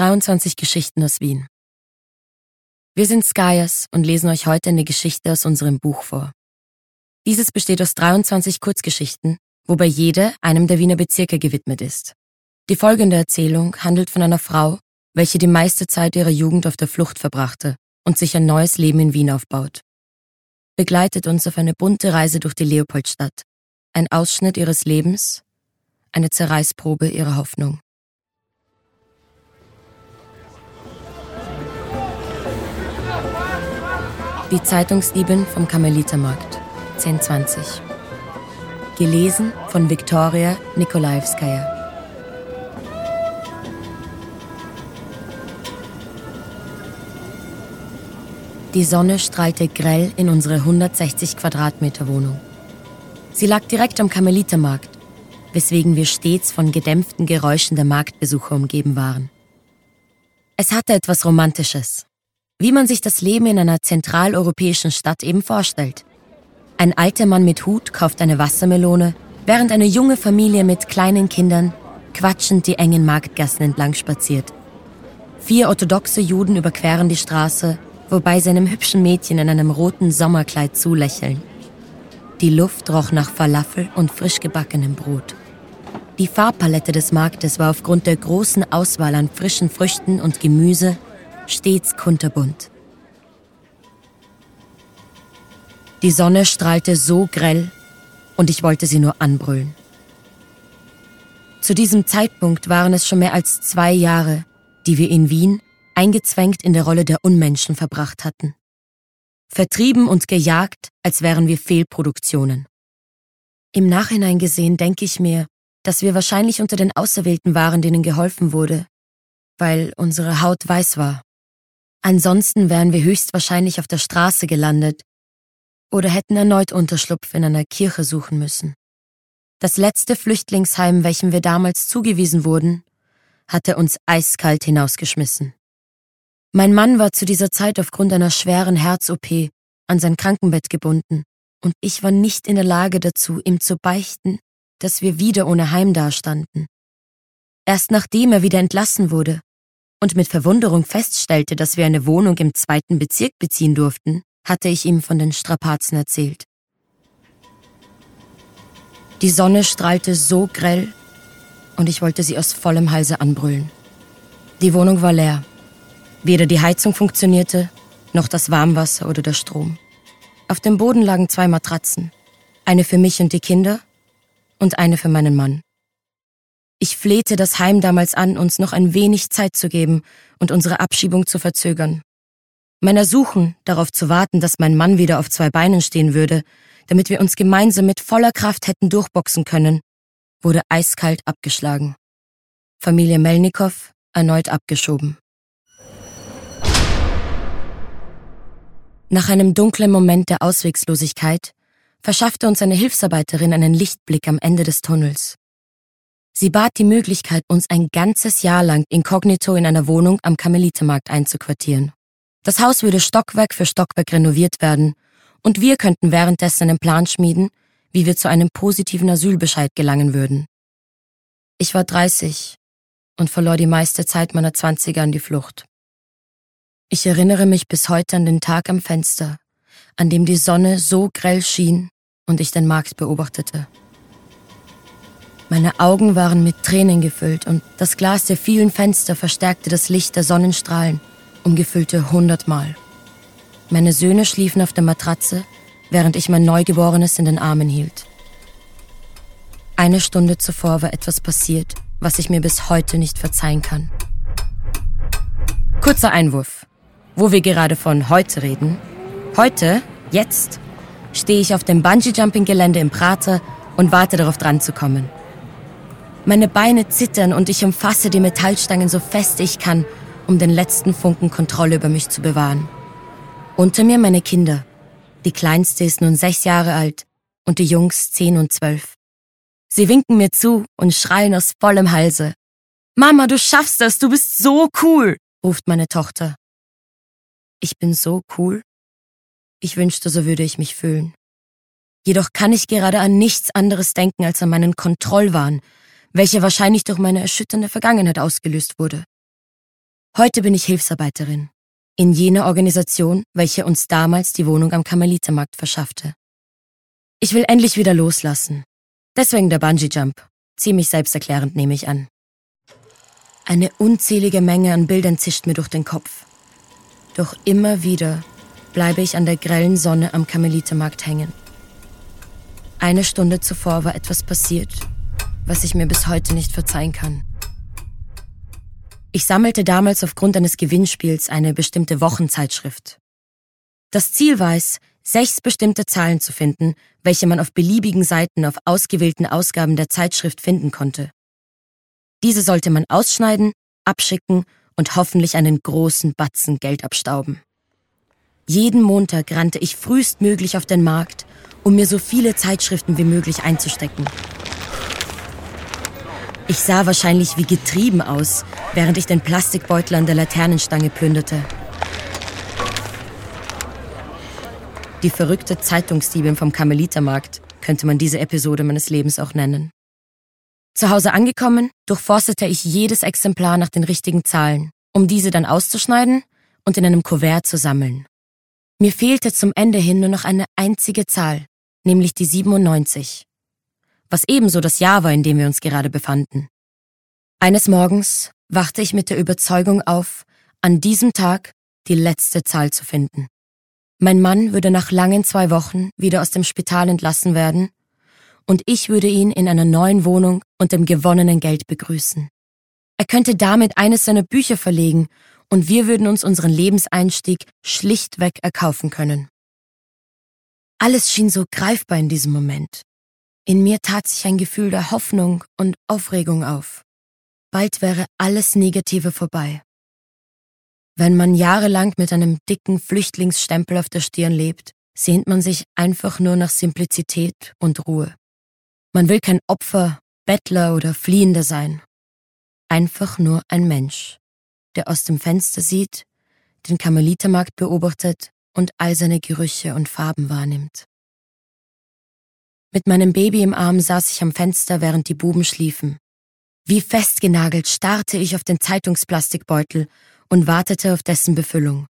23 Geschichten aus Wien. Wir sind Skyers und lesen euch heute eine Geschichte aus unserem Buch vor. Dieses besteht aus 23 Kurzgeschichten, wobei jede einem der Wiener Bezirke gewidmet ist. Die folgende Erzählung handelt von einer Frau, welche die meiste Zeit ihrer Jugend auf der Flucht verbrachte und sich ein neues Leben in Wien aufbaut. Begleitet uns auf eine bunte Reise durch die Leopoldstadt, ein Ausschnitt ihres Lebens, eine Zerreißprobe ihrer Hoffnung. Die Zeitungsdiebin vom Karmelitermarkt, 1020. Gelesen von Viktoria Nikolaevskaya. Die Sonne strahlte grell in unsere 160 Quadratmeter Wohnung. Sie lag direkt am Karmelitermarkt, weswegen wir stets von gedämpften Geräuschen der Marktbesucher umgeben waren. Es hatte etwas Romantisches wie man sich das Leben in einer zentraleuropäischen Stadt eben vorstellt. Ein alter Mann mit Hut kauft eine Wassermelone, während eine junge Familie mit kleinen Kindern quatschend die engen Marktgassen entlang spaziert. Vier orthodoxe Juden überqueren die Straße, wobei sie einem hübschen Mädchen in einem roten Sommerkleid zulächeln. Die Luft roch nach Falafel und frisch gebackenem Brot. Die Farbpalette des Marktes war aufgrund der großen Auswahl an frischen Früchten und Gemüse stets kunterbunt. Die Sonne strahlte so grell und ich wollte sie nur anbrüllen. Zu diesem Zeitpunkt waren es schon mehr als zwei Jahre, die wir in Wien eingezwängt in der Rolle der Unmenschen verbracht hatten. Vertrieben und gejagt, als wären wir Fehlproduktionen. Im Nachhinein gesehen denke ich mir, dass wir wahrscheinlich unter den Auserwählten waren, denen geholfen wurde, weil unsere Haut weiß war. Ansonsten wären wir höchstwahrscheinlich auf der Straße gelandet oder hätten erneut Unterschlupf in einer Kirche suchen müssen. Das letzte Flüchtlingsheim, welchem wir damals zugewiesen wurden, hatte uns eiskalt hinausgeschmissen. Mein Mann war zu dieser Zeit aufgrund einer schweren Herz-OP an sein Krankenbett gebunden und ich war nicht in der Lage dazu, ihm zu beichten, dass wir wieder ohne Heim dastanden. Erst nachdem er wieder entlassen wurde, und mit Verwunderung feststellte, dass wir eine Wohnung im zweiten Bezirk beziehen durften, hatte ich ihm von den Strapazen erzählt. Die Sonne strahlte so grell und ich wollte sie aus vollem Halse anbrüllen. Die Wohnung war leer. Weder die Heizung funktionierte, noch das Warmwasser oder der Strom. Auf dem Boden lagen zwei Matratzen, eine für mich und die Kinder und eine für meinen Mann. Ich flehte das Heim damals an, uns noch ein wenig Zeit zu geben und unsere Abschiebung zu verzögern. Mein Ersuchen, darauf zu warten, dass mein Mann wieder auf zwei Beinen stehen würde, damit wir uns gemeinsam mit voller Kraft hätten durchboxen können, wurde eiskalt abgeschlagen. Familie Melnikow erneut abgeschoben. Nach einem dunklen Moment der Auswegslosigkeit verschaffte uns eine Hilfsarbeiterin einen Lichtblick am Ende des Tunnels. Sie bat die Möglichkeit, uns ein ganzes Jahr lang inkognito in einer Wohnung am Karmelitermarkt einzuquartieren. Das Haus würde Stockwerk für Stockwerk renoviert werden und wir könnten währenddessen einen Plan schmieden, wie wir zu einem positiven Asylbescheid gelangen würden. Ich war 30 und verlor die meiste Zeit meiner Zwanziger an die Flucht. Ich erinnere mich bis heute an den Tag am Fenster, an dem die Sonne so grell schien und ich den Markt beobachtete. Meine Augen waren mit Tränen gefüllt und das Glas der vielen Fenster verstärkte das Licht der Sonnenstrahlen um gefüllte hundertmal. Meine Söhne schliefen auf der Matratze, während ich mein Neugeborenes in den Armen hielt. Eine Stunde zuvor war etwas passiert, was ich mir bis heute nicht verzeihen kann. Kurzer Einwurf. Wo wir gerade von heute reden. Heute, jetzt, stehe ich auf dem Bungee-Jumping-Gelände im Prater und warte darauf dran zu kommen. Meine Beine zittern und ich umfasse die Metallstangen so fest ich kann, um den letzten Funken Kontrolle über mich zu bewahren. Unter mir meine Kinder. Die kleinste ist nun sechs Jahre alt und die Jungs zehn und zwölf. Sie winken mir zu und schreien aus vollem Halse. Mama, du schaffst das, du bist so cool, ruft meine Tochter. Ich bin so cool. Ich wünschte, so würde ich mich fühlen. Jedoch kann ich gerade an nichts anderes denken als an meinen Kontrollwahn, welche wahrscheinlich durch meine erschütternde Vergangenheit ausgelöst wurde. Heute bin ich Hilfsarbeiterin in jener Organisation, welche uns damals die Wohnung am Karmelitermarkt verschaffte. Ich will endlich wieder loslassen. Deswegen der Bungee-Jump. Ziemlich selbsterklärend nehme ich an. Eine unzählige Menge an Bildern zischt mir durch den Kopf. Doch immer wieder bleibe ich an der grellen Sonne am Karmelitermarkt hängen. Eine Stunde zuvor war etwas passiert, was ich mir bis heute nicht verzeihen kann. Ich sammelte damals aufgrund eines Gewinnspiels eine bestimmte Wochenzeitschrift. Das Ziel war es, sechs bestimmte Zahlen zu finden, welche man auf beliebigen Seiten auf ausgewählten Ausgaben der Zeitschrift finden konnte. Diese sollte man ausschneiden, abschicken und hoffentlich einen großen Batzen Geld abstauben. Jeden Montag rannte ich frühestmöglich auf den Markt, um mir so viele Zeitschriften wie möglich einzustecken. Ich sah wahrscheinlich wie getrieben aus, während ich den Plastikbeutel an der Laternenstange plünderte. Die verrückte Zeitungsdiebin vom Karmelitermarkt könnte man diese Episode meines Lebens auch nennen. Zu Hause angekommen, durchforstete ich jedes Exemplar nach den richtigen Zahlen, um diese dann auszuschneiden und in einem Kuvert zu sammeln. Mir fehlte zum Ende hin nur noch eine einzige Zahl, nämlich die 97, was ebenso das Jahr war, in dem wir uns gerade befanden. Eines Morgens wachte ich mit der Überzeugung auf, an diesem Tag die letzte Zahl zu finden. Mein Mann würde nach langen zwei Wochen wieder aus dem Spital entlassen werden und ich würde ihn in einer neuen Wohnung und dem gewonnenen Geld begrüßen. Er könnte damit eines seiner Bücher verlegen und wir würden uns unseren Lebenseinstieg schlichtweg erkaufen können. Alles schien so greifbar in diesem Moment. In mir tat sich ein Gefühl der Hoffnung und Aufregung auf. Bald wäre alles Negative vorbei. Wenn man jahrelang mit einem dicken Flüchtlingsstempel auf der Stirn lebt, sehnt man sich einfach nur nach Simplizität und Ruhe. Man will kein Opfer, Bettler oder Fliehender sein. Einfach nur ein Mensch, der aus dem Fenster sieht, den Karmelitermarkt beobachtet und all seine Gerüche und Farben wahrnimmt. Mit meinem Baby im Arm saß ich am Fenster, während die Buben schliefen. Wie festgenagelt starrte ich auf den Zeitungsplastikbeutel und wartete auf dessen Befüllung.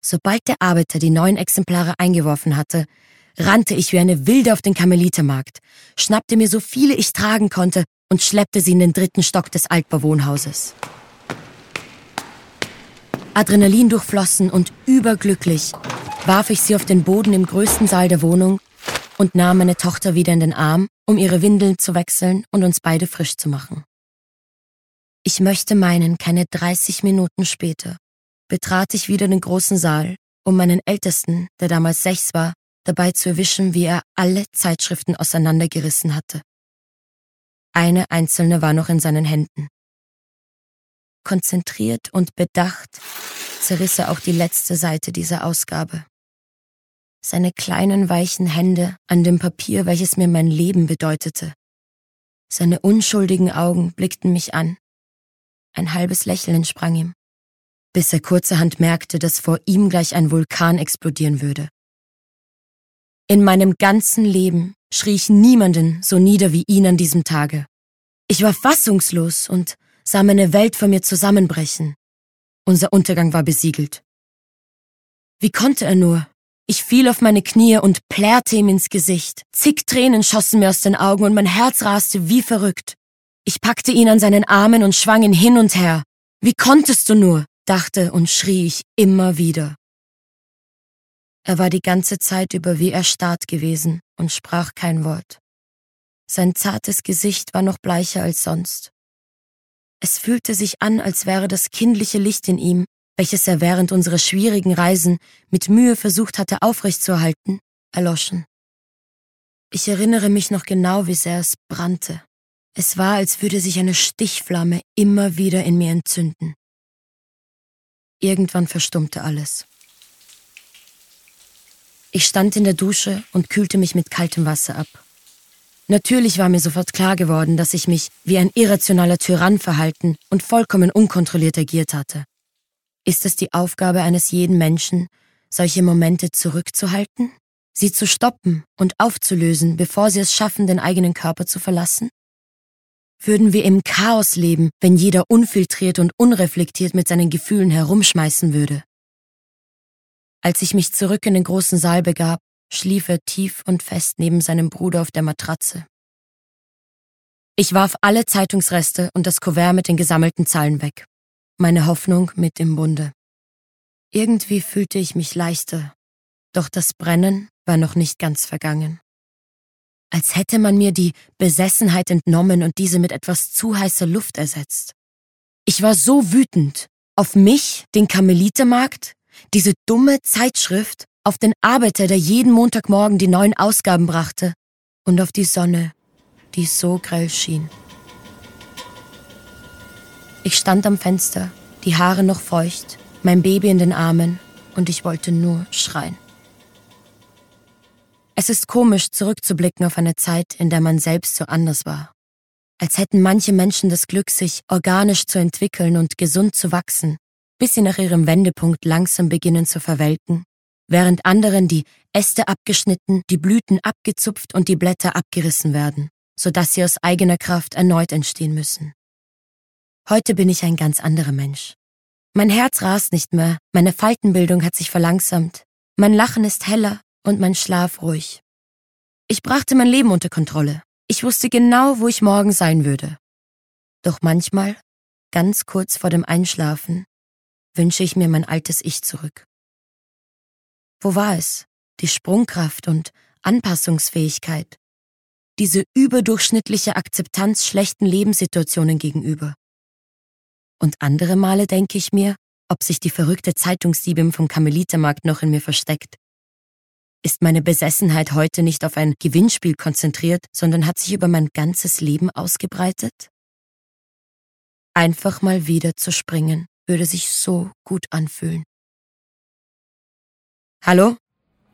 Sobald der Arbeiter die neuen Exemplare eingeworfen hatte, rannte ich wie eine Wilde auf den Karmelitermarkt, schnappte mir so viele ich tragen konnte und schleppte sie in den dritten Stock des Altbauwohnhauses. Adrenalin durchflossen und überglücklich warf ich sie auf den Boden im größten Saal der Wohnung und nahm meine Tochter wieder in den Arm, um ihre Windeln zu wechseln und uns beide frisch zu machen. Ich möchte meinen, keine 30 Minuten später betrat ich wieder den großen Saal, um meinen Ältesten, der damals sechs war, dabei zu erwischen, wie er alle Zeitschriften auseinandergerissen hatte. Eine einzelne war noch in seinen Händen. Konzentriert und bedacht zerriss er auch die letzte Seite dieser Ausgabe. Seine kleinen weichen Hände an dem Papier, welches mir mein Leben bedeutete. Seine unschuldigen Augen blickten mich an. Ein halbes Lächeln entsprang ihm, bis er kurzerhand merkte, dass vor ihm gleich ein Vulkan explodieren würde. In meinem ganzen Leben schrie ich niemanden so nieder wie ihn an diesem Tage. Ich war fassungslos und sah meine Welt vor mir zusammenbrechen. Unser Untergang war besiegelt. Wie konnte er nur? Ich fiel auf meine Knie und plärrte ihm ins Gesicht. Zig Tränen schossen mir aus den Augen und mein Herz raste wie verrückt. Ich packte ihn an seinen Armen und schwang ihn hin und her. Wie konntest du nur? dachte und schrie ich immer wieder. Er war die ganze Zeit über wie erstarrt gewesen und sprach kein Wort. Sein zartes Gesicht war noch bleicher als sonst. Es fühlte sich an, als wäre das kindliche Licht in ihm, welches er während unserer schwierigen Reisen mit Mühe versucht hatte aufrechtzuerhalten, erloschen. Ich erinnere mich noch genau, wie sehr es brannte. Es war, als würde sich eine Stichflamme immer wieder in mir entzünden. Irgendwann verstummte alles. Ich stand in der Dusche und kühlte mich mit kaltem Wasser ab. Natürlich war mir sofort klar geworden, dass ich mich wie ein irrationaler Tyrann verhalten und vollkommen unkontrolliert agiert hatte. Ist es die Aufgabe eines jeden Menschen, solche Momente zurückzuhalten, sie zu stoppen und aufzulösen, bevor sie es schaffen, den eigenen Körper zu verlassen? würden wir im Chaos leben, wenn jeder unfiltriert und unreflektiert mit seinen Gefühlen herumschmeißen würde. Als ich mich zurück in den großen Saal begab, schlief er tief und fest neben seinem Bruder auf der Matratze. Ich warf alle Zeitungsreste und das Kuvert mit den gesammelten Zahlen weg. Meine Hoffnung mit im Bunde. Irgendwie fühlte ich mich leichter, doch das Brennen war noch nicht ganz vergangen. Als hätte man mir die Besessenheit entnommen und diese mit etwas zu heißer Luft ersetzt. Ich war so wütend auf mich, den Karmelitermarkt, diese dumme Zeitschrift, auf den Arbeiter, der jeden Montagmorgen die neuen Ausgaben brachte, und auf die Sonne, die so grell schien. Ich stand am Fenster, die Haare noch feucht, mein Baby in den Armen, und ich wollte nur schreien. Es ist komisch, zurückzublicken auf eine Zeit, in der man selbst so anders war. Als hätten manche Menschen das Glück, sich organisch zu entwickeln und gesund zu wachsen, bis sie nach ihrem Wendepunkt langsam beginnen zu verwelken, während anderen die Äste abgeschnitten, die Blüten abgezupft und die Blätter abgerissen werden sodass sie aus eigener Kraft erneut entstehen müssen. Heute bin ich ein ganz anderer Mensch. Mein Herz rast nicht mehr, meine Faltenbildung hat sich verlangsamt, mein Lachen ist heller und mein Schlaf ruhig. Ich brachte mein Leben unter Kontrolle. Ich wusste genau, wo ich morgen sein würde. Doch manchmal, ganz kurz vor dem Einschlafen, wünsche ich mir mein altes Ich zurück. Wo war es? Die Sprungkraft und Anpassungsfähigkeit, diese überdurchschnittliche Akzeptanz schlechten Lebenssituationen gegenüber. Und andere Male denke ich mir, ob sich die verrückte Zeitungsdiebin vom Karmelitermarkt noch in mir versteckt. Ist meine Besessenheit heute nicht auf ein Gewinnspiel konzentriert, sondern hat sich über mein ganzes Leben ausgebreitet? Einfach mal wieder zu springen, würde sich so gut anfühlen. Hallo?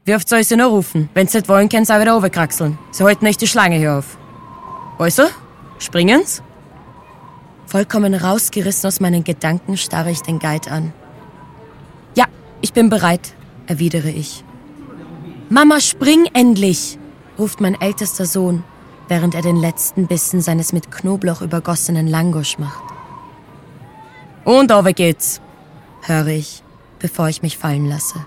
Wie oft soll ich sie noch rufen? Wenn sie nicht wollen, können sie auch wieder runterkraxeln. Sie halten echt die Schlange hier auf. Also, springen's? Vollkommen rausgerissen aus meinen Gedanken starre ich den Guide an. Ja, ich bin bereit, erwidere ich. Mama, spring endlich! ruft mein ältester Sohn, während er den letzten Bissen seines mit Knoblauch übergossenen Langosch macht. Und auf geht's, höre ich, bevor ich mich fallen lasse.